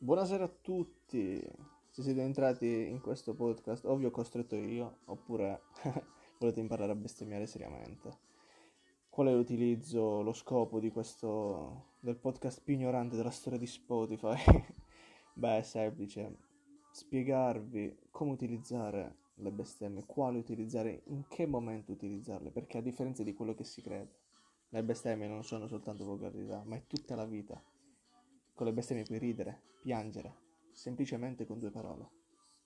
Buonasera a tutti. Se siete entrati in questo podcast, ovvio ho costretto io, oppure volete imparare a bestemmiare seriamente. Qual è l'utilizzo, lo scopo di questo del podcast più ignorante della storia di Spotify? Beh, è semplice. Spiegarvi come utilizzare le bestemmie, quale utilizzare, in che momento utilizzarle, perché a differenza di quello che si crede, le bestemmie non sono soltanto volgarità, ma è tutta la vita. Con le bestemmie puoi ridere, piangere, semplicemente con due parole.